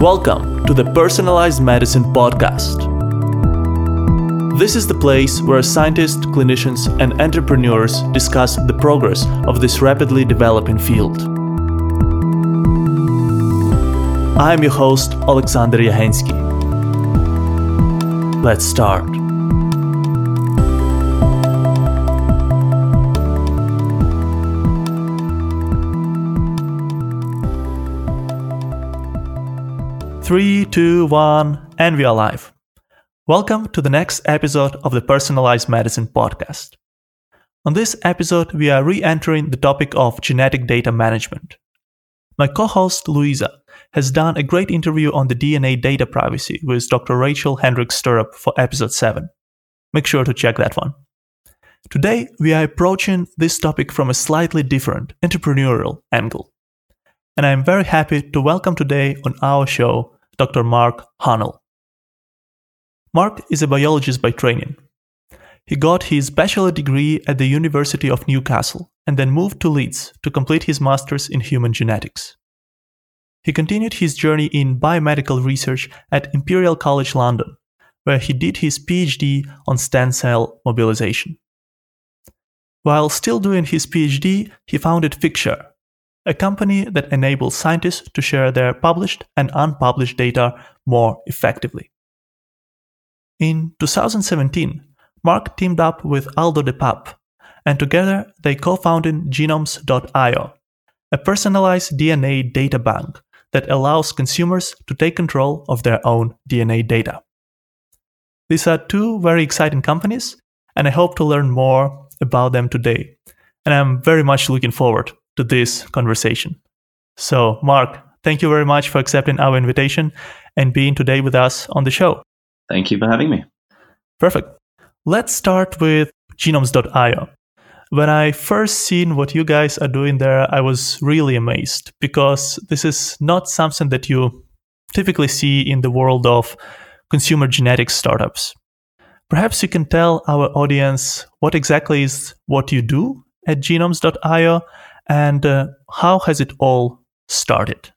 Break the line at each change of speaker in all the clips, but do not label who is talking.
Welcome to the Personalized Medicine Podcast. This is the place where scientists, clinicians, and entrepreneurs discuss the progress of this rapidly developing field. I am your host, Alexander Yahensky. Let's start. Three, two, one, and we are live. Welcome to the next episode of the Personalized Medicine Podcast. On this episode, we are re entering the topic of genetic data management. My co host, Louisa, has done a great interview on the DNA data privacy with Dr. Rachel Hendricks Stirrup for episode 7. Make sure to check that one. Today, we are approaching this topic from a slightly different entrepreneurial angle. And I am very happy to welcome today on our show Dr. Mark Hahnel. Mark is a biologist by training. He got his bachelor degree at the University of Newcastle and then moved to Leeds to complete his master's in human genetics. He continued his journey in biomedical research at Imperial College London, where he did his PhD on stem cell mobilization. While still doing his PhD, he founded Figshare, a company that enables scientists to share their published and unpublished data more effectively. In 2017, Mark teamed up with Aldo de Pape, and together they co founded Genomes.io, a personalized DNA data bank that allows consumers to take control of their own DNA data. These are two very exciting companies, and I hope to learn more about them today. And I'm very much looking forward to this conversation. So, Mark, thank you very much for accepting our invitation and being today with us on the show.
Thank you for having me.
Perfect. Let's start with genomes.io. When I first seen what you guys are doing there, I was really amazed because this is not something that you typically see in the world of consumer genetics startups. Perhaps you can tell our audience what exactly is what you do at genomes.io and uh, how has it all started?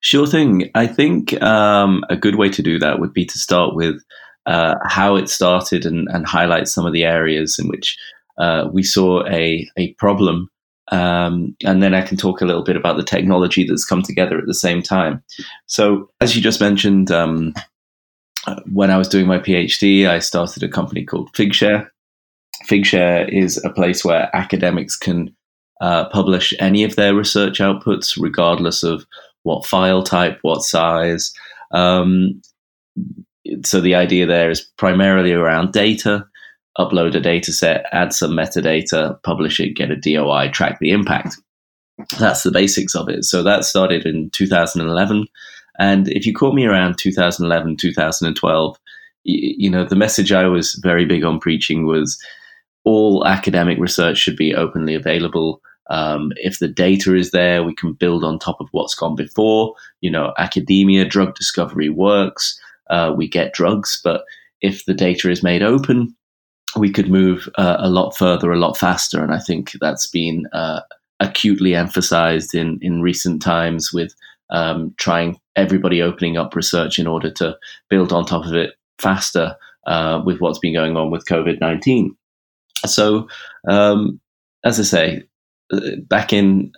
Sure thing. I think um, a good way to do that would be to start with uh, how it started and, and, highlight some of the areas in which uh, we saw a, a problem. Um, and then I can talk a little bit about the technology that's come together at the same time. So, as you just mentioned, um, when I was doing my PhD, I started a company called Figshare. Figshare is a place where academics can uh, publish any of their research outputs, regardless of what file type, what size. Um, so the idea there is primarily around data. Upload a data set, add some metadata, publish it, get a DOI, track the impact. That's the basics of it. So that started in 2011. And if you caught me around 2011, 2012, you, you know, the message I was very big on preaching was all academic research should be openly available. Um, if the data is there, we can build on top of what's gone before. You know, academia, drug discovery works. Uh, we get drugs, but if the data is made open, we could move uh, a lot further, a lot faster. And I think that's been uh, acutely emphasized in, in recent times with um, trying everybody opening up research in order to build on top of it faster uh, with what's been going on with COVID 19. So, um, as I say, back in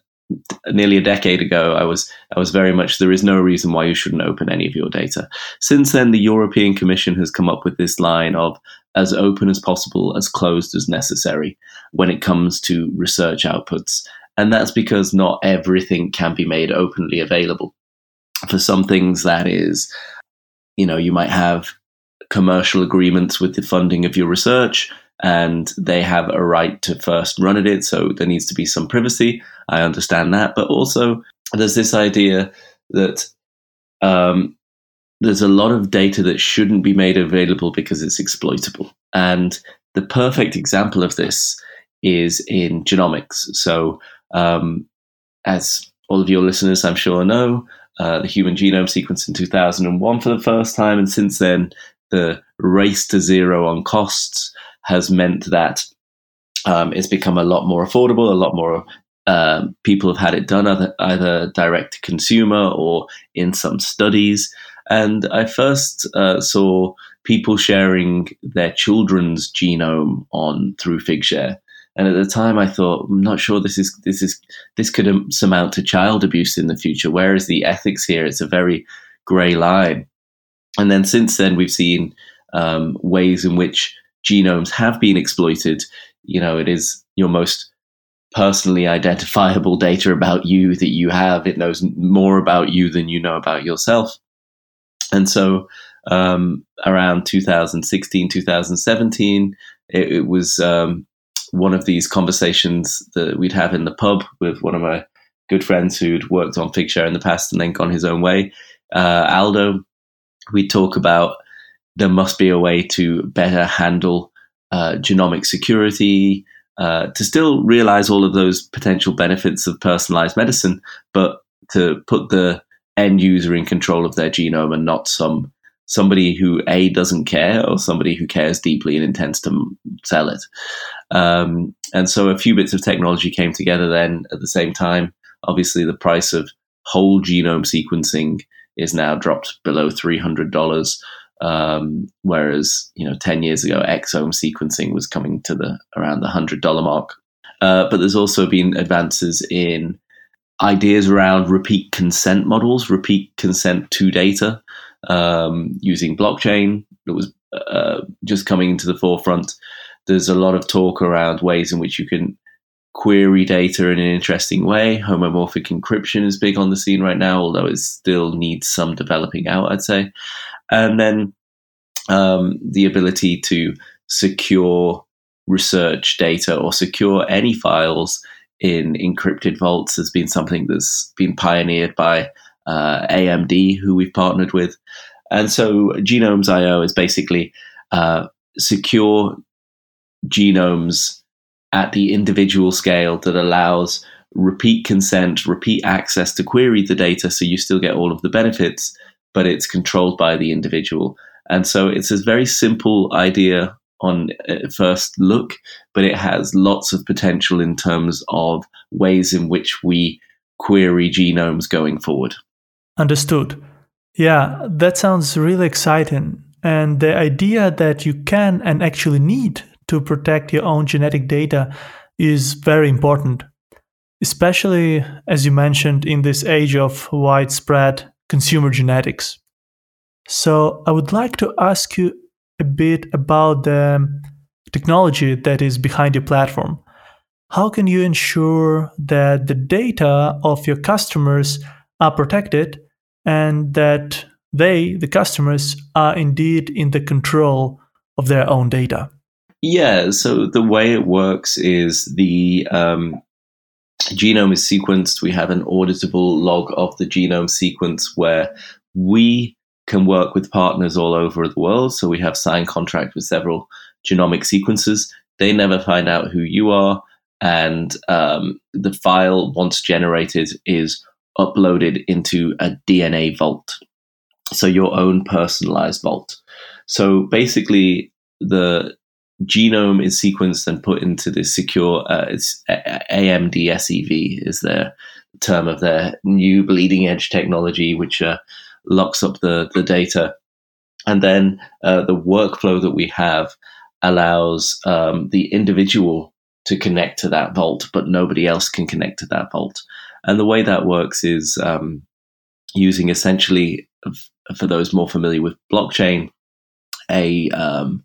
nearly a decade ago, I was I was very much there is no reason why you shouldn't open any of your data. Since then, the European Commission has come up with this line of as open as possible, as closed as necessary when it comes to research outputs, and that's because not everything can be made openly available. For some things, that is, you know, you might have commercial agreements with the funding of your research and they have a right to first run at it. So there needs to be some privacy. I understand that. But also, there's this idea that um, there's a lot of data that shouldn't be made available because it's exploitable. And the perfect example of this is in genomics. So, um, as all of your listeners, I'm sure, know, uh, the human genome sequenced in 2001 for the first time. And since then, the race to zero on costs has meant that um, it's become a lot more affordable, a lot more uh, people have had it done either, either direct to consumer or in some studies. And I first uh, saw people sharing their children's genome on through Figshare. And at the time, I thought, I'm not sure this is this is this could amount to child abuse in the future. Where is the ethics here? It's a very grey line. And then since then, we've seen um, ways in which genomes have been exploited. You know, it is your most personally identifiable data about you that you have. It knows more about you than you know about yourself. And so um, around 2016, 2017, it, it was um, one of these conversations that we'd have in the pub with one of my good friends who'd worked on Figshare in the past and then gone his own way. Uh, Aldo, We'd talk about there must be a way to better handle uh, genomic security, uh, to still realize all of those potential benefits of personalized medicine, but to put the end user in control of their genome and not some somebody who a doesn't care or somebody who cares deeply and intends to sell it. Um, and so a few bits of technology came together then at the same time. Obviously, the price of whole genome sequencing is now dropped below three hundred dollars. Um, whereas you know, ten years ago, exome sequencing was coming to the around the hundred dollar mark. Uh, but there's also been advances in ideas around repeat consent models, repeat consent to data, um, using blockchain. That was uh, just coming into the forefront. There's a lot of talk around ways in which you can query data in an interesting way. Homomorphic encryption is big on the scene right now, although it still needs some developing out, I'd say. And then um, the ability to secure research data or secure any files in encrypted vaults has been something that's been pioneered by uh, AMD, who we've partnered with. And so Genomes.io is basically uh, secure genomes at the individual scale that allows repeat consent, repeat access to query the data so you still get all of the benefits, but it's controlled by the individual. And so it's a very simple idea on uh, first look, but it has lots of potential in terms of ways in which we query genomes going forward.
Understood. Yeah, that sounds really exciting. And the idea that you can and actually need to protect your own genetic data is very important, especially as you mentioned in this age of widespread consumer genetics. So, I would like to ask you a bit about the technology that is behind your platform. How can you ensure that the data of your customers are protected and that they, the customers, are indeed in the control of their own data?
Yeah, so the way it works is the um, genome is sequenced. We have an auditable log of the genome sequence where we can work with partners all over the world. So we have signed contract with several genomic sequences. They never find out who you are, and um, the file once generated is uploaded into a DNA vault. So your own personalized vault. So basically, the genome is sequenced and put into this secure, uh, it's is their term of their new bleeding edge technology, which uh, locks up the, the data. And then uh, the workflow that we have allows um, the individual to connect to that vault, but nobody else can connect to that vault. And the way that works is um, using essentially, for those more familiar with blockchain, a um,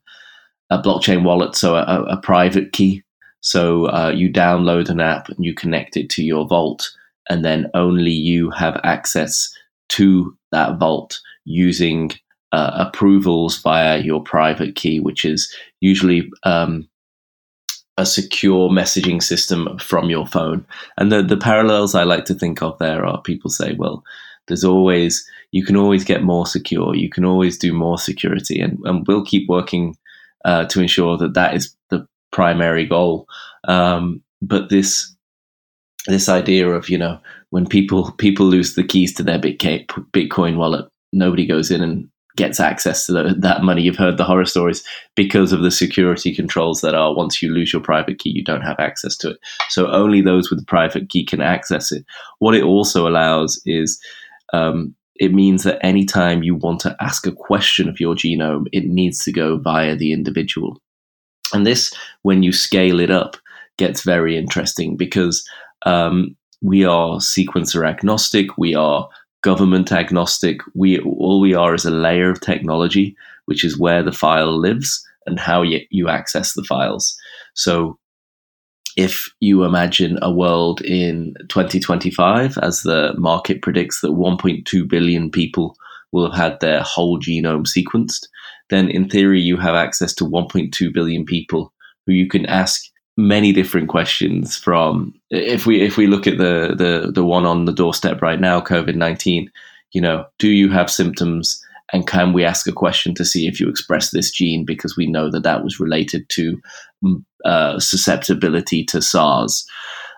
a blockchain wallet, so a, a private key. So uh, you download an app and you connect it to your vault, and then only you have access to that vault using uh, approvals via your private key, which is usually um, a secure messaging system from your phone. And the, the parallels I like to think of there are people say, well, there's always, you can always get more secure, you can always do more security, and, and we'll keep working uh, to ensure that that is the primary goal. Um, but this this idea of you know when people people lose the keys to their Bitcoin wallet, nobody goes in and gets access to the, that money. You've heard the horror stories because of the security controls that are once you lose your private key, you don't have access to it. So only those with the private key can access it. What it also allows is um, it means that anytime you want to ask a question of your genome, it needs to go via the individual. And this, when you scale it up, gets very interesting because um, we are sequencer agnostic. We are government agnostic. We all we are is a layer of technology, which is where the file lives and how you, you access the files. So if you imagine a world in 2025, as the market predicts that 1.2 billion people will have had their whole genome sequenced, then in theory you have access to 1.2 billion people who you can ask many different questions from. If we if we look at the the the one on the doorstep right now covid-19 you know do you have symptoms and can we ask a question to see if you express this gene because we know that that was related to mm, uh, susceptibility to SARS.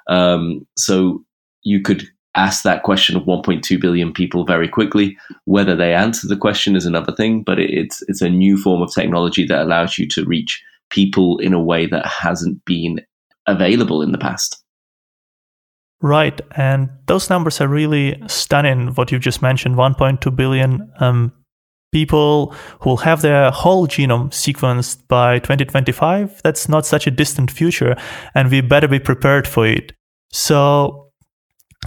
Um, so you could ask that question of 1.2 billion people very quickly. Whether they answer the question is another thing, but it's it's a new form of technology that allows you to reach people in a way that hasn't been available in the past.
Right, and those numbers are really stunning. What you just mentioned, 1.2 billion um, people who will have their whole genome sequenced by 2025. That's not such a distant future, and we better be prepared for it. So,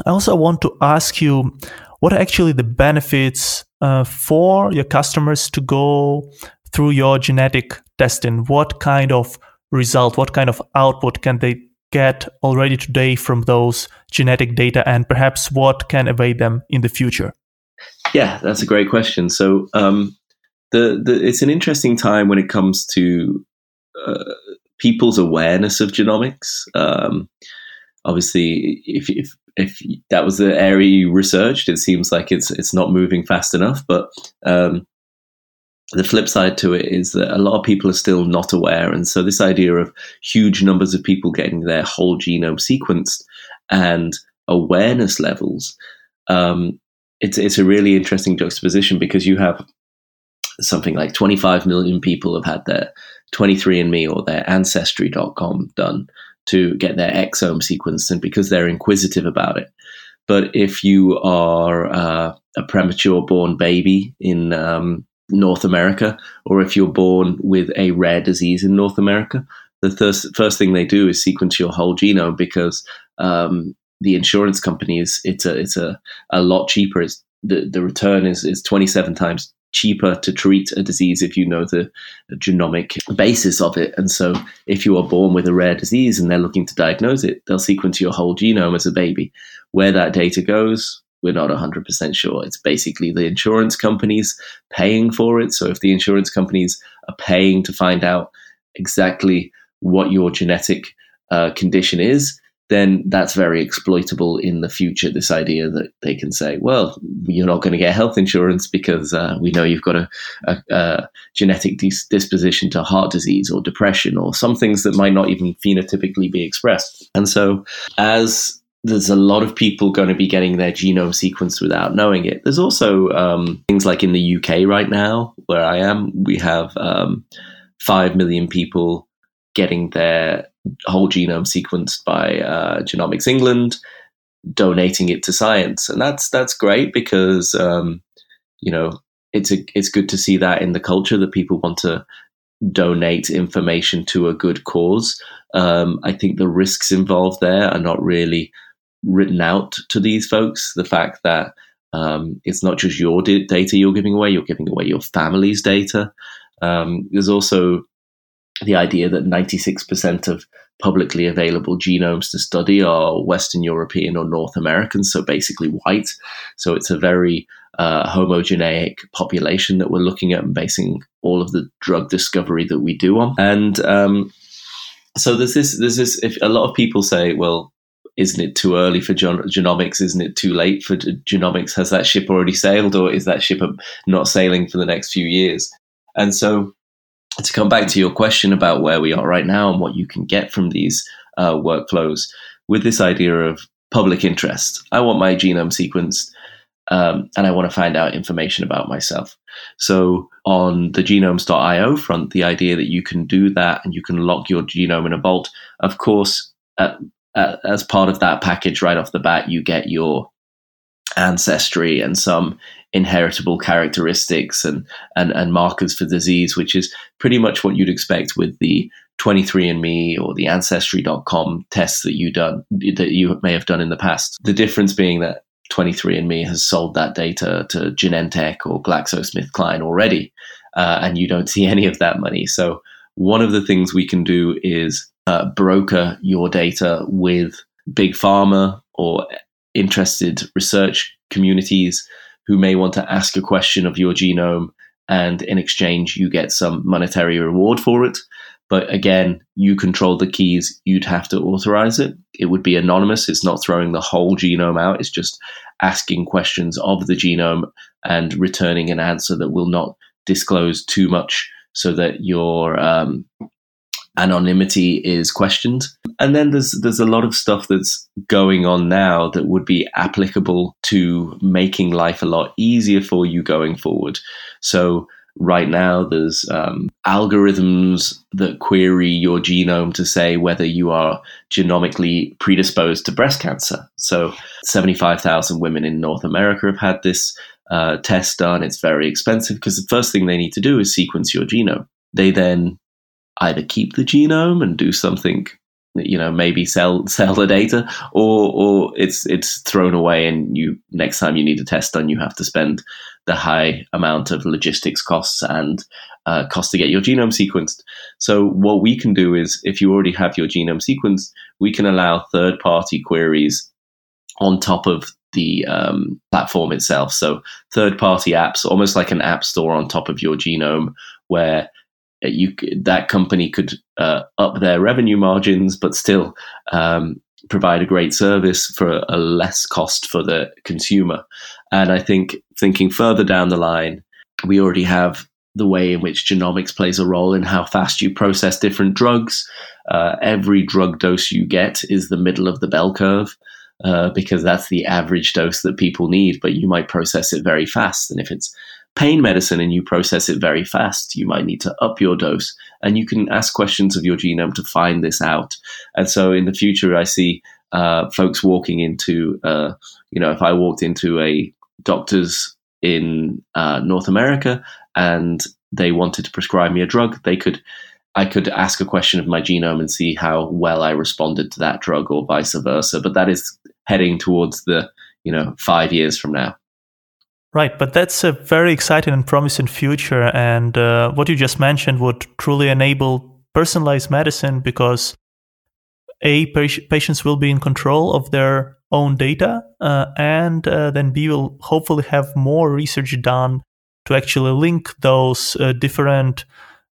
I also want to ask you what are actually the benefits uh, for your customers to go through your genetic testing? What kind of result, what kind of output can they get already today from those genetic data, and perhaps what can await them in the future?
Yeah, that's a great question. So, um, the, the it's an interesting time when it comes to uh, people's awareness of genomics. Um, obviously, if, if if that was the area you researched, it seems like it's it's not moving fast enough. But um, the flip side to it is that a lot of people are still not aware, and so this idea of huge numbers of people getting their whole genome sequenced and awareness levels um, it's it's a really interesting juxtaposition because you have something like 25 million people have had their 23andme or their ancestry.com done to get their exome sequenced and because they're inquisitive about it. But if you are uh, a premature born baby in um, North America, or if you're born with a rare disease in North America, the first, first thing they do is sequence your whole genome because um, the insurance companies, it's a it's a, a lot cheaper. It's, the the return is is 27 times cheaper to treat a disease if you know the, the, genomic basis of it. And so, if you are born with a rare disease and they're looking to diagnose it, they'll sequence your whole genome as a baby. Where that data goes, we're not 100% sure. It's basically the insurance companies paying for it. So, if the insurance companies are paying to find out exactly what your genetic uh, condition is, then that's very exploitable in the future. This idea that they can say, well, you're not going to get health insurance because uh, we know you've got a, a, a genetic dis- disposition to heart disease or depression or some things that might not even phenotypically be expressed. And so, as there's a lot of people going to be getting their genome sequenced without knowing it. There's also um, things like in the UK right now, where I am, we have um, 5 million people getting their whole genome sequenced by uh, Genomics England, donating it to science, and that's that's great because um, you know it's a, it's good to see that in the culture that people want to donate information to a good cause. Um, I think the risks involved there are not really written out to these folks. The fact that um, it's not just your data you're giving away; you're giving away your family's data. Um, there's also the idea that 96% of publicly available genomes to study are Western European or North American, so basically white. So it's a very uh, homogeneic population that we're looking at and basing all of the drug discovery that we do on. And um, so there's this, there's this. If a lot of people say, well, isn't it too early for gen- genomics? Isn't it too late for genomics? Has that ship already sailed, or is that ship not sailing for the next few years? And so to come back to your question about where we are right now and what you can get from these uh, workflows with this idea of public interest. I want my genome sequenced. um, and I want to find out information about myself. So on the genomes.io front, the idea that you can do that and you can lock your genome in a vault, of course, uh, uh, as part of that package right off the bat, you get your ancestry and some inheritable characteristics and, and, and markers for disease, which is pretty much what you'd expect with the 23andMe or the Ancestry.com tests that you done that you may have done in the past. The difference being that 23andMe has sold that data to Genentech or GlaxoSmithKline already, uh, and you don't see any of that money. So one of the things we can do is uh, broker your data with big pharma or interested research communities who may want to ask a question of your genome, and in exchange, you get some monetary reward for it. But again, you control the keys. You'd have to authorize it. It would be anonymous. It's not throwing the whole genome out. It's just asking questions of the genome and returning an answer that will not disclose too much so that your um, anonymity is questioned. And then there's there's a lot of stuff that's going on now that would be applicable to making life a lot easier for you going forward. So right now there's um, algorithms that query your genome to say whether you are genomically predisposed to breast cancer. So 75,000 women in North America have had this uh, test done. It's very expensive because the first thing they need to do is sequence your genome. They then either keep the genome and do something you know maybe sell sell the data or or it's it's thrown away and you next time you need a test done you have to spend the high amount of logistics costs and uh, cost to get your genome sequenced. So what we can do is if you already have your genome sequenced we can allow third party queries on top of the um, platform itself. So third party apps almost like an app store on top of your genome where you that company could uh, up their revenue margins, but still um, provide a great service for a less cost for the consumer. And I think thinking further down the line, we already have the way in which genomics plays a role in how fast you process different drugs. Uh, every drug dose you get is the middle of the bell curve. Uh, because that's the average dose that people need, but you might process it very fast. And if it's pain medicine and you process it very fast, you might need to up your dose. And you can ask questions of your genome to find this out. And so in the future, I see uh, folks walking into, uh, you know, if I walked into a doctor's in uh, North America and they wanted to prescribe me a drug, they could. I could ask a question of my genome and see how well I responded to that drug, or vice versa. But that is heading towards the, you know, five years from now.
Right, but that's a very exciting and promising future. And uh, what you just mentioned would truly enable personalized medicine because A, patients will be in control of their own data, uh, and uh, then B, will hopefully have more research done to actually link those uh, different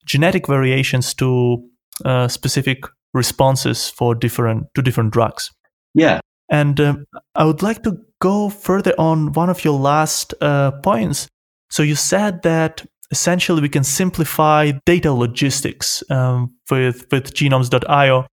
genetic variations to uh, specific responses for different to different drugs.
Yeah,
and um, I would like to go further on one of your last uh, points. So you said that essentially we can simplify data logistics um, with with genomes.io.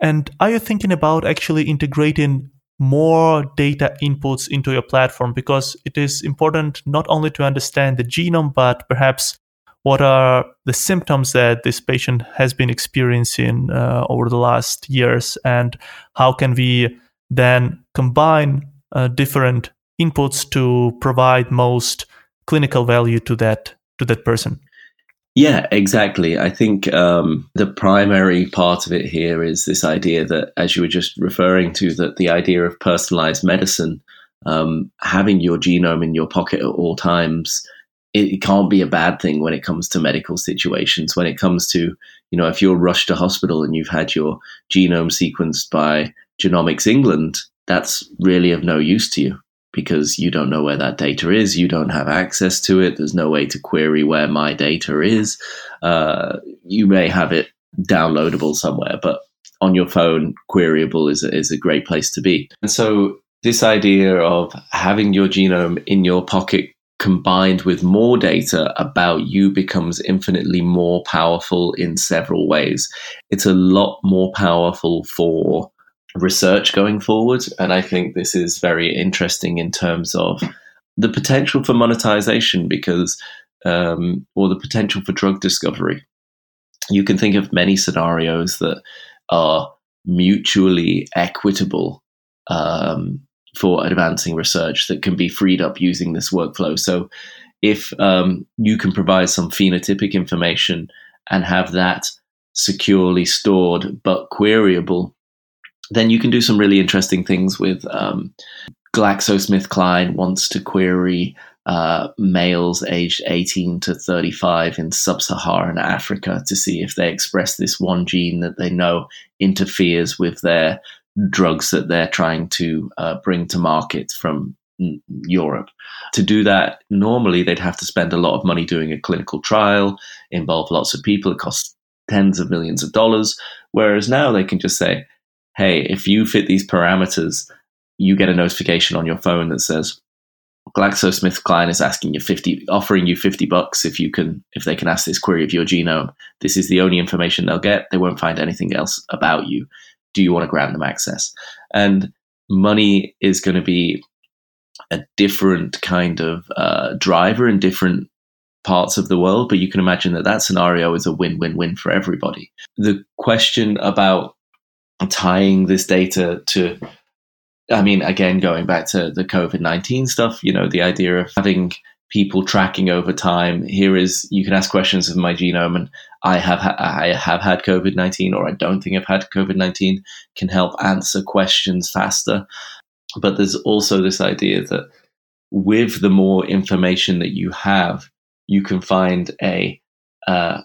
And are you thinking about actually integrating more data inputs into your platform because it is important not only to understand the genome but perhaps what are the symptoms that this patient has been experiencing uh, over the last years and how can we then combine uh, different inputs to provide most clinical value to that to that person.
Yeah, exactly. I think um, the primary part of it here is this idea that, as you were just referring to, that the idea of personalized medicine, um, having your genome in your pocket at all times, it, it can't be a bad thing when it comes to medical situations. When it comes to, you know, if you're rushed to hospital and you've had your genome sequenced by Genomics England, that's really of no use to you because you don't know where that data is. You don't have access to it. There's no way to query where my data is. Uh, you may have it downloadable somewhere, but on your phone, queryable is is a great place to be. And so, this idea of having your genome in your pocket combined with more data about you becomes infinitely more powerful in several ways. It's a lot more powerful for research going forward. And I think this is very interesting in terms of the potential for monetization because, um, or the potential for drug discovery. You can think of many scenarios that are mutually equitable um, for advancing research that can be freed up using this workflow. So, if um, you can provide some phenotypic information and have that securely stored but queryable, then you can do some really interesting things with um, GlaxoSmithKline wants to query uh, males aged 18 to 35 in sub Saharan Africa to see if they express this one gene that they know interferes with their drugs that they're trying to uh, bring to market from Europe. To do that, normally they'd have to spend a lot of money doing a clinical trial, involve lots of people, it costs tens of millions of dollars. Whereas now they can just say, hey, if you fit these parameters, you get a notification on your phone that says, GlaxoSmithKline is asking you 50, offering you 50 bucks if you can, if they can ask this query of your genome. This is the only information they'll get. They won't find anything else about you. Do you want to grant them access? And money is going to be a different kind of uh, driver in different parts of the world, but you can imagine that that scenario is a win-win-win for everybody. The question about tying this data to I mean, again, going back to the COVID 19 stuff, you know, the idea of having people tracking over time. Here is, you can ask questions of my genome, and I have, ha- I have had COVID 19, or I don't think I've had COVID 19, can help answer questions faster. But there's also this idea that with the more information that you have, you can find a uh,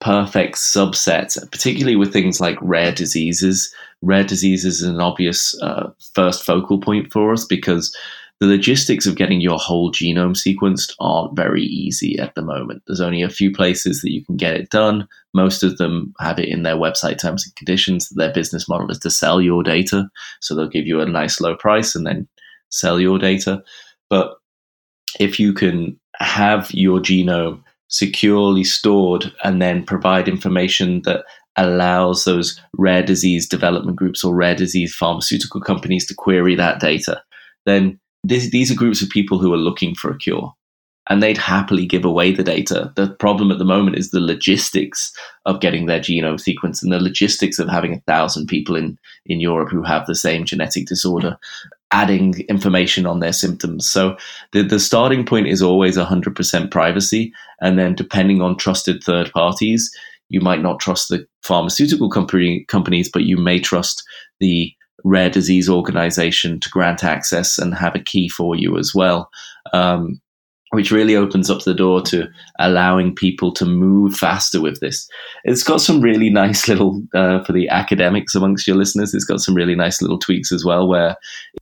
perfect subset, particularly with things like rare diseases. Rare diseases is an obvious uh, first focal point for us because the logistics of getting your whole genome sequenced aren't very easy at the moment. There's only a few places that you can get it done. Most of them have it in their website terms and conditions. Their business model is to sell your data. So they'll give you a nice low price and then sell your data. But if you can have your genome securely stored and then provide information that allows those rare disease development groups or rare disease pharmaceutical companies to query that data, then this, these are groups of people who are looking for a cure and they'd happily give away the data. The problem at the moment is the logistics of getting their genome sequenced and the logistics of having a thousand people in, in Europe who have the same genetic disorder adding information on their symptoms. So the, the starting point is always 100% privacy. And then depending on trusted third parties, you might not trust the pharmaceutical company, companies, but you may trust the rare disease organization to grant access and have a key for you as well. Um, which really opens up the door to allowing people to move faster with this. It's got some really nice little, uh, for the academics amongst your listeners, it's got some really nice little tweaks as well, where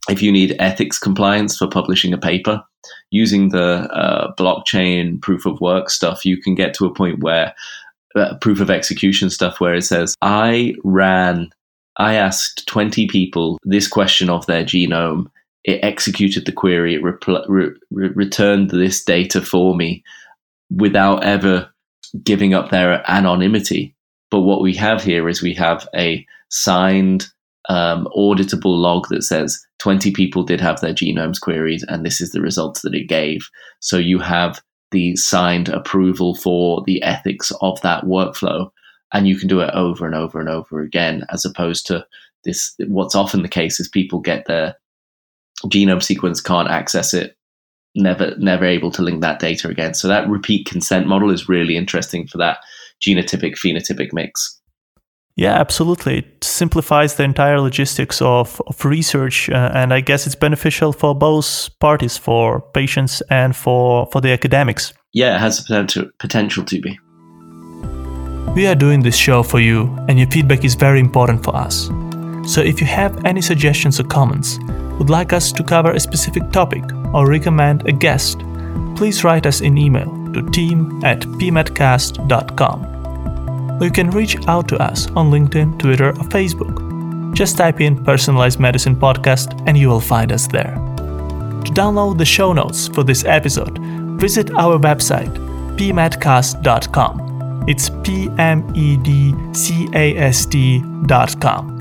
if you need ethics compliance for publishing a paper, using the uh, blockchain proof of work stuff, you can get to a point where uh, proof of execution stuff, where it says, I ran, I asked 20 people this question of their genome it executed the query, it repl- re- re- returned this data for me without ever giving up their anonymity. But what we have here is we have a signed, um, auditable log that says 20 people did have their genomes queried, and this is the results that it gave. So you have the signed approval for the ethics of that workflow, and you can do it over and over and over again, as opposed to this. What's often the case is people get their genome sequence can't access it never never able to link that data again. So that repeat consent model is really interesting for that genotypic phenotypic mix.
Yeah absolutely. It simplifies the entire logistics of, of research uh, and i guess it's beneficial for both parties for patients and for for the academics.
Yeah it has the potential potential to be.
We are doing this show for you and your feedback is very important for us. So if you have any suggestions or comments would like us to cover a specific topic or recommend a guest, please write us an email to team at pmedcast.com. Or you can reach out to us on LinkedIn, Twitter, or Facebook. Just type in Personalized Medicine Podcast and you will find us there. To download the show notes for this episode, visit our website, pmedcast.com. It's P M E D C A S T.com.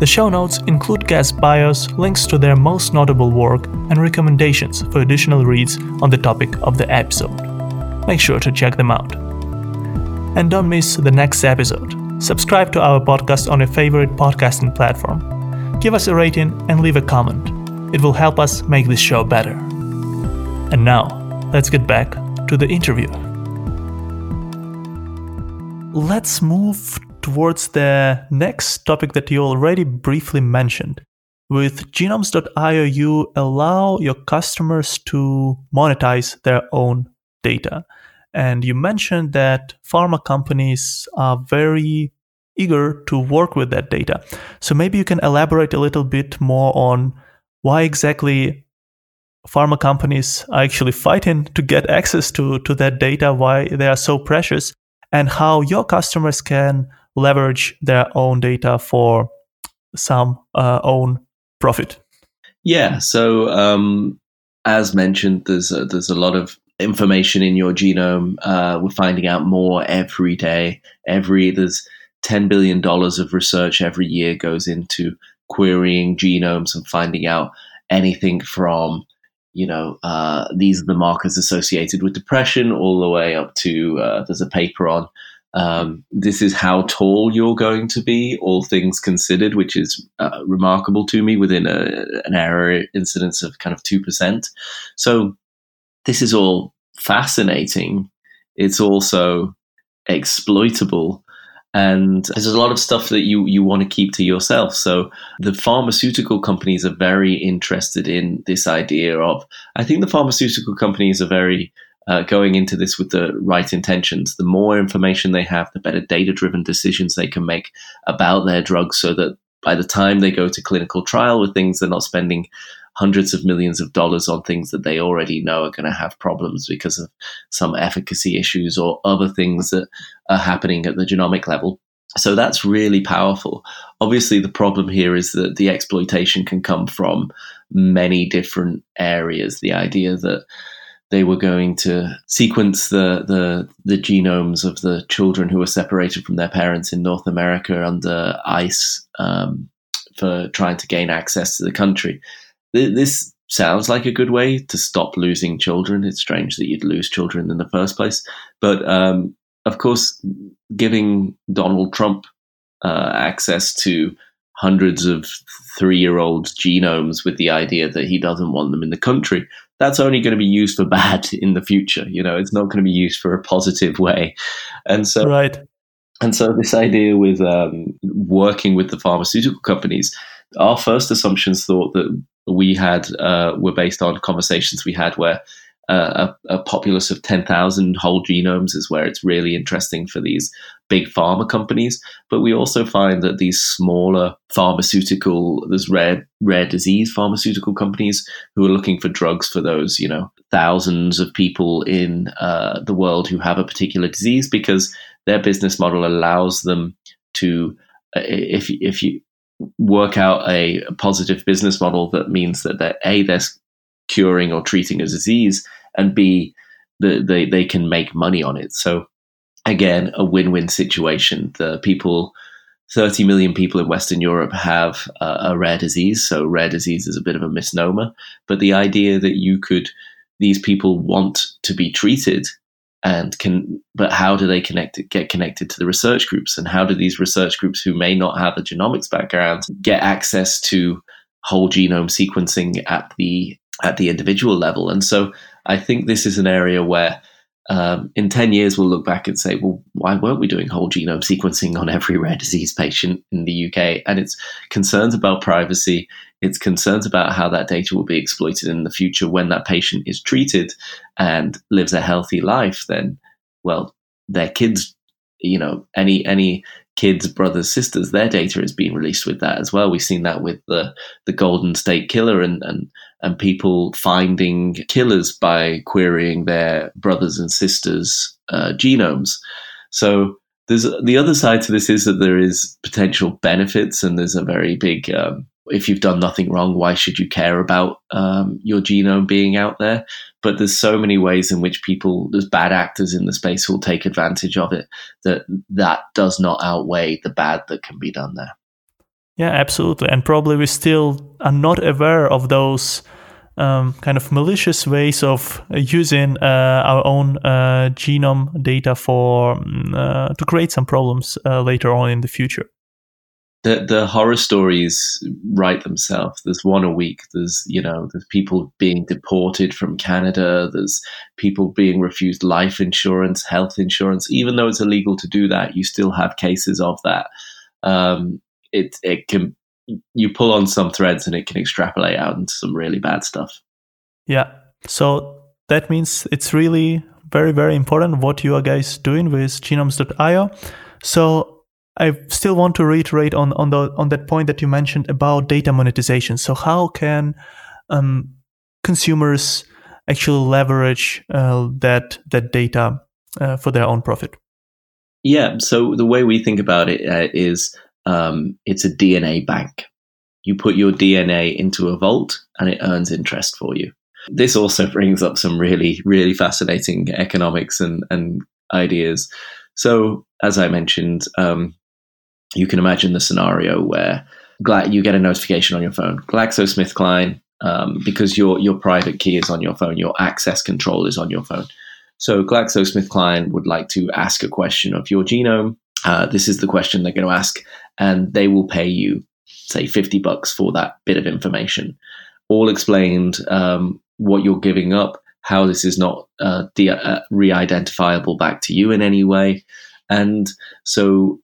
The show notes include guest bios, links to their most notable work, and recommendations for additional reads on the topic of the episode. Make sure to check them out. And don't miss the next episode. Subscribe to our podcast on your favorite podcasting platform. Give us a rating and leave a comment. It will help us make this show better. And now, let's get back to the interview. Let's move towards the next topic that you already briefly mentioned. With genomes.io, you allow your customers to monetize their own data. And you mentioned that pharma companies are very eager to work with that data. So maybe you can elaborate a little bit more on why exactly pharma companies are actually fighting to get access to, to that data, why they are so precious, and how your customers can leverage their own data for some uh, own profit.
Yeah. So, um, as mentioned, there's a, there's a lot of information in your genome. Uh, we're finding out more every day. Every there's ten billion dollars of research every year goes into querying genomes and finding out anything from you know uh, these are the markers associated with depression all the way up to uh, there's a paper on um, this is how tall you're going to be, all things considered, which is uh, remarkable to me within a, an error incidence of kind of 2%. So this is all fascinating. It's also exploitable. And there's a lot of stuff that you, you want to keep to yourself. So the pharmaceutical companies are very interested in this idea of, I think the pharmaceutical companies are very uh, going into this with the right intentions. The more information they have, the better data driven decisions they can make about their drugs so that by the time they go to clinical trial with things, they're not spending hundreds of millions of dollars on things that they already know are going to have problems because of some efficacy issues or other things that are happening at the genomic level. So that's really powerful. Obviously, the problem here is that the exploitation can come from many different areas. The idea that they were going to sequence the, the, the genomes of the children who were separated from their parents in North America under ICE um, for trying to gain access to the country. This sounds like a good way to stop losing children. It's strange that you'd lose children in the first place, but um, of course, giving Donald Trump uh, access to hundreds of three year old genomes with the idea that he doesn't want them in the country that's only going to be used for bad in the future. You know, it's not going to be used for a positive way. And so,
right.
And so, this idea with um, working with the pharmaceutical companies, our first assumptions thought that we had uh, were based on conversations we had where uh, a, a, populace of 10,000 whole genomes is where it's really interesting for these big pharma companies. But we also find that these smaller pharmaceutical, there's rare, rare disease pharmaceutical companies who are looking for drugs for those, you know, thousands of people in uh, the world who have a particular disease because their business model allows them to, uh, if, if you, work out a positive business model that means that they're a they're curing or treating a disease and B, the, they, they can make money on it. So again, a win-win situation. The people, 30 million people in Western Europe have a rare disease. So rare disease is a bit of a misnomer, but the idea that you could, these people want to be treated and can, but how do they connect, get connected to the research groups? And how do these research groups who may not have a genomics background get access to whole genome sequencing at the at the individual level. And so I think this is an area where um, in 10 years we'll look back and say, well, why weren't we doing whole genome sequencing on every rare disease patient in the UK? And it's concerns about privacy. It's concerns about how that data will be exploited in the future when that patient is treated and lives a healthy life. Then, well, their kids, you know, any any kids, brothers, sisters, their data is being released with that as well. We've seen that with the the Golden State Killer and and and people finding killers by querying their brothers and sisters' uh, genomes. So there's the other side to this is that there is potential benefits, and there's a very big. Um, if you've done nothing wrong, why should you care about um, your genome being out there? But there's so many ways in which people, there's bad actors in the space who will take advantage of it. That that does not outweigh the bad that can be done there.
Yeah, absolutely. And probably we still are not aware of those um, kind of malicious ways of using uh, our own uh, genome data for mm, uh, to create some problems uh, later on in the future.
The the horror stories write themselves. There's one a week. There's you know there's people being deported from Canada. There's people being refused life insurance, health insurance. Even though it's illegal to do that, you still have cases of that. Um, it it can you pull on some threads and it can extrapolate out into some really bad stuff.
Yeah. So that means it's really very, very important what you are guys doing with genomes.io. So I still want to reiterate on, on the on that point that you mentioned about data monetization. So how can um, consumers actually leverage uh, that that data uh, for their own profit?
Yeah. So the way we think about it uh, is um, it's a DNA bank. You put your DNA into a vault and it earns interest for you. This also brings up some really, really fascinating economics and, and ideas. So, as I mentioned, um, you can imagine the scenario where you get a notification on your phone. GlaxoSmithKline, um, because your your private key is on your phone, your access control is on your phone. So GlaxoSmithKline would like to ask a question of your genome. Uh, this is the question they're going to ask, and they will pay you, say, 50 bucks for that bit of information. All explained um, what you're giving up, how this is not uh, de- uh, re identifiable back to you in any way. And so,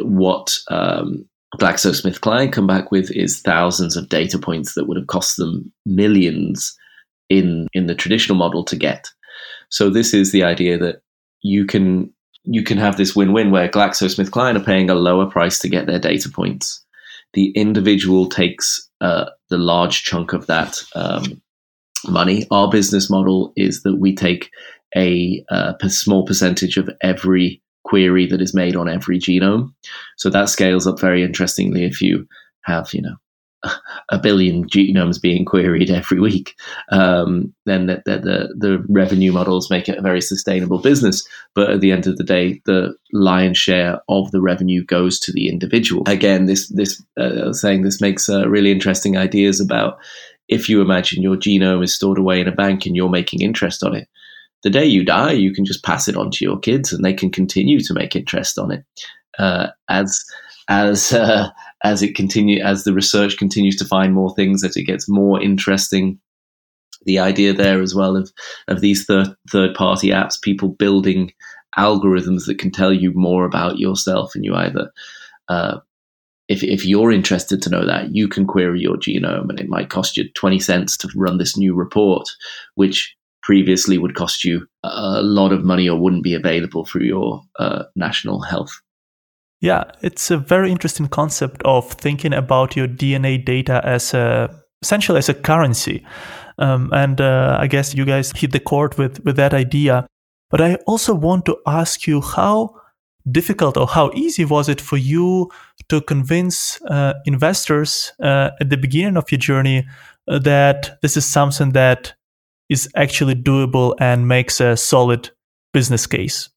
what um, GlaxoSmithKline come back with is thousands of data points that would have cost them millions in in the traditional model to get. So this is the idea that you can you can have this win-win where GlaxoSmithKline are paying a lower price to get their data points. The individual takes uh, the large chunk of that um, money. Our business model is that we take a, uh, a small percentage of every query that is made on every genome. So that scales up very interestingly if you have, you know, a billion genomes being queried every week, um, then the, the, the, revenue models make it a very sustainable business. But at the end of the day, the lion's share of the revenue goes to the individual. Again, this this uh, saying this makes uh, really interesting ideas about if you imagine your genome is stored away in a bank and you're making interest on it. The day you die, you can just pass it on to your kids, and they can continue to make interest on it uh, as as uh, as it continue as the research continues to find more things as it gets more interesting. The idea there as well of of these third third party apps people building algorithms that can tell you more about yourself and you either uh, if, if you're interested to know that you can query your genome and it might cost you 20 cents to run this new report which previously would cost you a lot of money or wouldn't be available through your uh, national health
yeah, it's a very interesting concept of thinking about your DNA data as a essentially as a currency. Um, and uh, I guess you guys hit the chord with with that idea. But I also want to ask you how difficult or how easy was it for you to convince uh, investors uh, at the beginning of your journey uh, that this is something that is actually doable and makes a solid business case?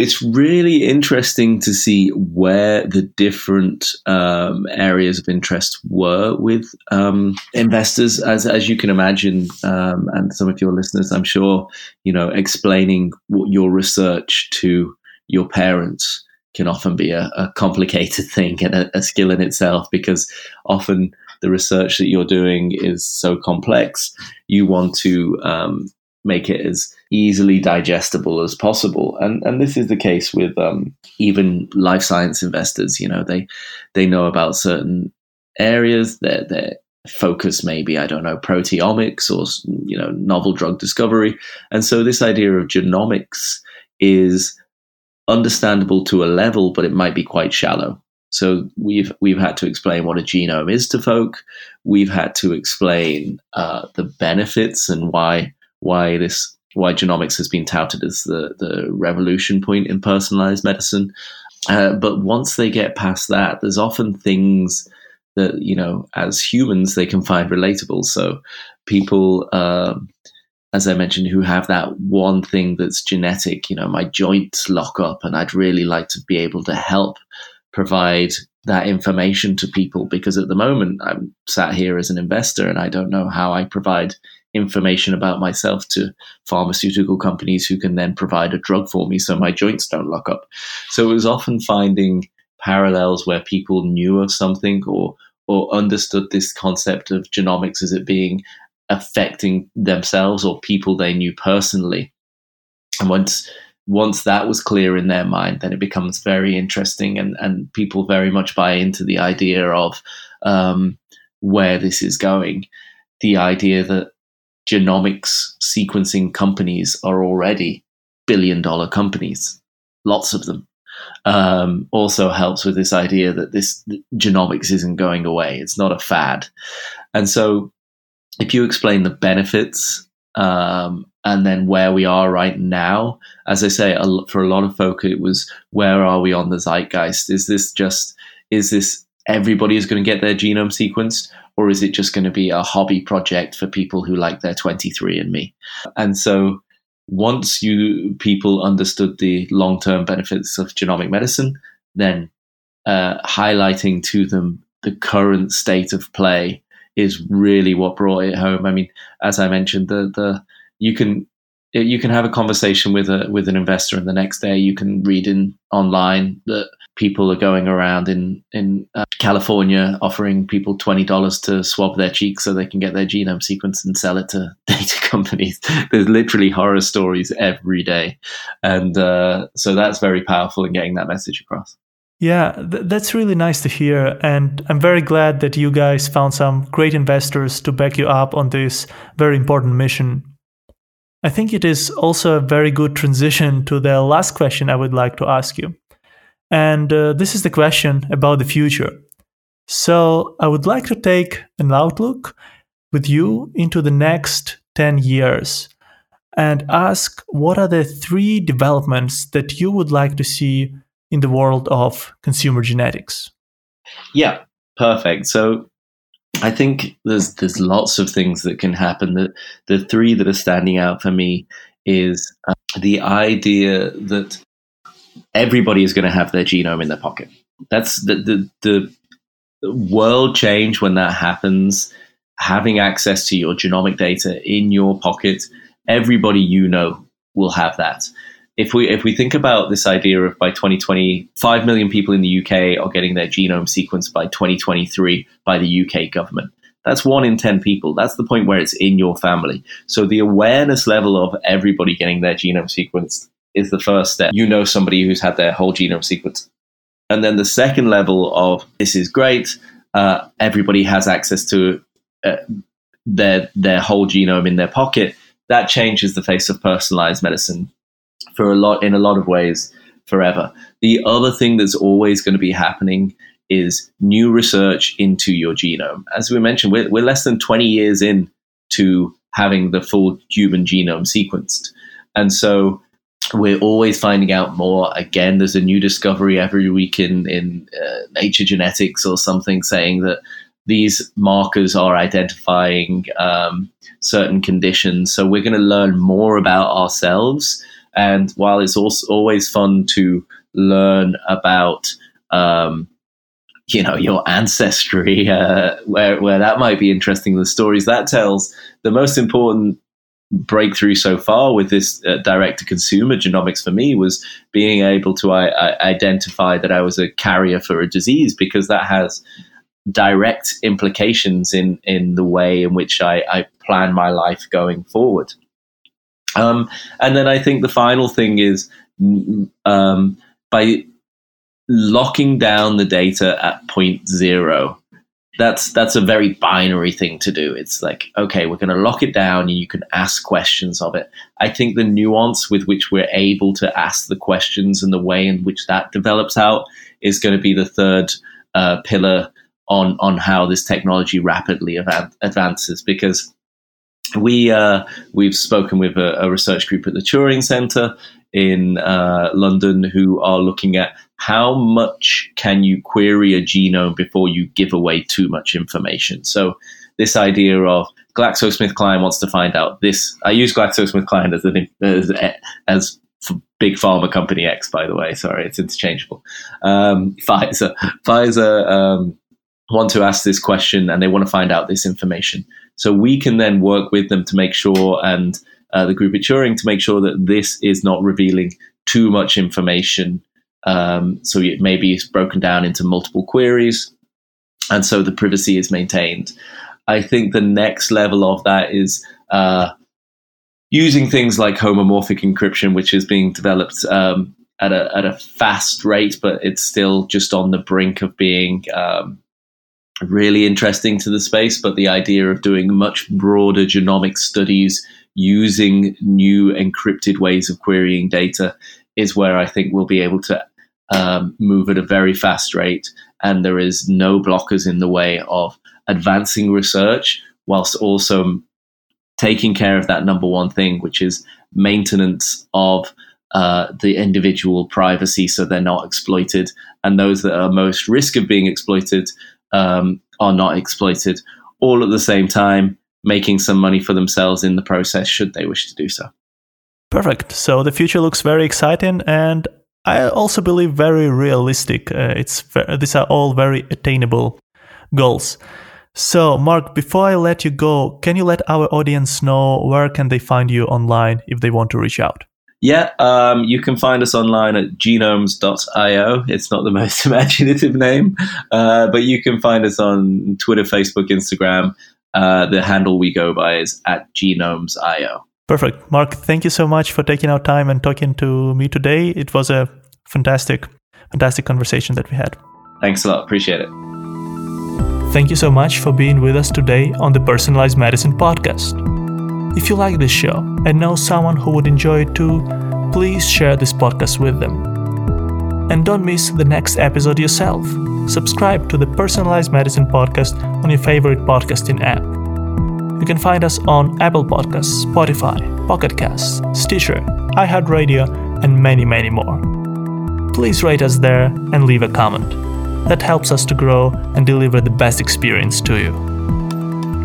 it's really interesting to see where the different um, areas of interest were with um, investors, as as you can imagine, um, and some of your listeners, I'm sure, you know, explaining what your research to your parents can often be a, a complicated thing and a, a skill in itself because often the research that you're doing is so complex. You want to um, make it as easily digestible as possible. And and this is the case with um, even life science investors. You know, they they know about certain areas that their focus maybe I don't know proteomics or you know novel drug discovery. And so this idea of genomics is understandable to a level, but it might be quite shallow. So we've we've had to explain what a genome is to folk. We've had to explain uh, the benefits and why why this why genomics has been touted as the the revolution point in personalized medicine. Uh, but once they get past that, there's often things that you know as humans they can find relatable. So people. Um, as I mentioned, who have that one thing that's genetic, you know, my joints lock up, and I'd really like to be able to help provide that information to people because at the moment I'm sat here as an investor and I don't know how I provide information about myself to pharmaceutical companies who can then provide a drug for me so my joints don't lock up. So it was often finding parallels where people knew of something or or understood this concept of genomics as it being affecting themselves or people they knew personally. And once once that was clear in their mind, then it becomes very interesting, and, and people very much buy into the idea of um, where this is going. The idea that genomics sequencing companies are already billion dollar companies, lots of them. Um, also helps with this idea that this genomics isn't going away. It's not a fad. And so if you explain the benefits um, and then where we are right now. As I say, for a lot of folk, it was where are we on the zeitgeist? Is this just is this everybody is going to get their genome sequenced, or is it just going to be a hobby project for people who like their 23andMe? And so, once you people understood the long term benefits of genomic medicine, then uh, highlighting to them the current state of play is really what brought it home. I mean, as I mentioned, the the you can you can have a conversation with a with an investor, and the next day you can read in online that people are going around in in uh, California offering people twenty dollars to swab their cheeks so they can get their genome sequenced and sell it to data companies. There's literally horror stories every day, and uh, so that's very powerful in getting that message across.
Yeah, th- that's really nice to hear. And I'm very glad that you guys found some great investors to back you up on this very important mission. I think it is also a very good transition to the last question I would like to ask you. And uh, this is the question about the future. So I would like to take an outlook with you into the next 10 years and ask what are the three developments that you would like to see in the world of consumer genetics?
Yeah, perfect. So I think there's there's lots of things that can happen. The the three that are standing out for me is uh, the idea that everybody is going to have their genome in their pocket. That's the, the the world change when that happens. Having access to your genomic data in your pocket, everybody you know will have that if we if we think about this idea of by 2020, 5 million people in the UK are getting their genome sequenced by 2023 by the UK government. That's one in 10 people. That's the point where it's in your family. So the awareness level of everybody getting their genome sequenced is the first step. You know somebody who's had their whole genome sequenced. And then the second level of this is great. Uh, everybody has access to uh, their their whole genome in their pocket. That changes the face of personalized medicine for a lot in a lot of ways forever. The other thing that's always going to be happening is new research into your genome. As we mentioned, we're, we're less than 20 years in to having the full human genome sequenced. And so we're always finding out more. Again, there's a new discovery every week in, in uh, Nature Genetics or something saying that these markers are identifying um, certain conditions. So we're going to learn more about ourselves and while it's also always fun to learn about, um, you know, your ancestry, uh, where where that might be interesting, the stories that tells, the most important breakthrough so far with this uh, direct to consumer genomics for me was being able to I, identify that I was a carrier for a disease because that has direct implications in in the way in which I, I plan my life going forward. Um, and then I think the final thing is um, by locking down the data at point zero. That's that's a very binary thing to do. It's like okay, we're going to lock it down, and you can ask questions of it. I think the nuance with which we're able to ask the questions and the way in which that develops out is going to be the third uh, pillar on on how this technology rapidly advances. Because we uh, we've spoken with a, a, research group at the Turing Center in uh, London who are looking at how much can you query a genome before you give away too much information. So this idea of GlaxoSmithKline wants to find out this. I use GlaxoSmithKline as an as, as big pharma company X, by the way. Sorry, it's interchangeable. Um, Pfizer, Pfizer um, want to ask this question and they want to find out this information. So we can then work with them to make sure, and uh, the group at Turing to make sure that this is not revealing too much information. Um, so it maybe it's broken down into multiple queries, and so the privacy is maintained. I think the next level of that is uh, using things like homomorphic encryption, which is being developed um, at a at a fast rate, but it's still just on the brink of being um, really interesting to the space. But the idea of doing much broader genomic studies using new encrypted ways of querying data is where I think we'll be able to um, move at a very fast rate, and there is no blockers in the way of advancing research whilst also taking care of that number one thing, which is maintenance of uh, the individual privacy so they're not exploited. And those that are most risk of being exploited um, are not exploited, all at the same time, making some money for themselves in the process should they wish to do so.
Perfect. So the future looks very exciting and I also believe very realistic. Uh, it's these are all very attainable goals. So, Mark, before I let you go, can you let our audience know where can they find you online if they want to reach out?
Yeah, um, you can find us online at genomes.io. It's not the most imaginative name, uh, but you can find us on Twitter, Facebook, Instagram. Uh, the handle we go by is at genomes.io.
Perfect. Mark, thank you so much for taking our time and talking to me today. It was a fantastic, fantastic conversation that we had.
Thanks a lot. Appreciate it.
Thank you so much for being with us today on the Personalized Medicine podcast. If you like this show and know someone who would enjoy it too, please share this podcast with them. And don't miss the next episode yourself. Subscribe to the Personalized Medicine podcast on your favorite podcasting app. You can find us on Apple Podcasts, Spotify, Pocket Casts, Stitcher, iHeartRadio, and many, many more. Please rate us there and leave a comment. That helps us to grow and deliver the best experience to you.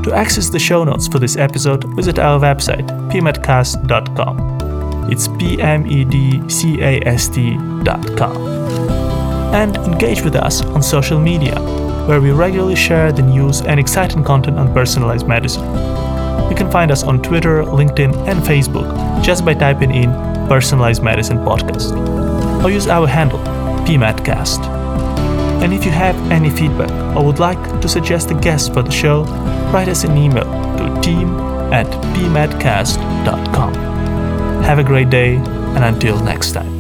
To access the show notes for this episode, visit our website, pmedcast.com. It's p m e d c a s t.com. And engage with us on social media, where we regularly share the news and exciting content on personalized medicine. You can find us on Twitter, LinkedIn, and Facebook just by typing in Personalized Medicine Podcast. Or use our handle, PMedCast. And if you have any feedback or would like to suggest a guest for the show, write us an email to team at pmedcast.com. Have a great day, and until next time.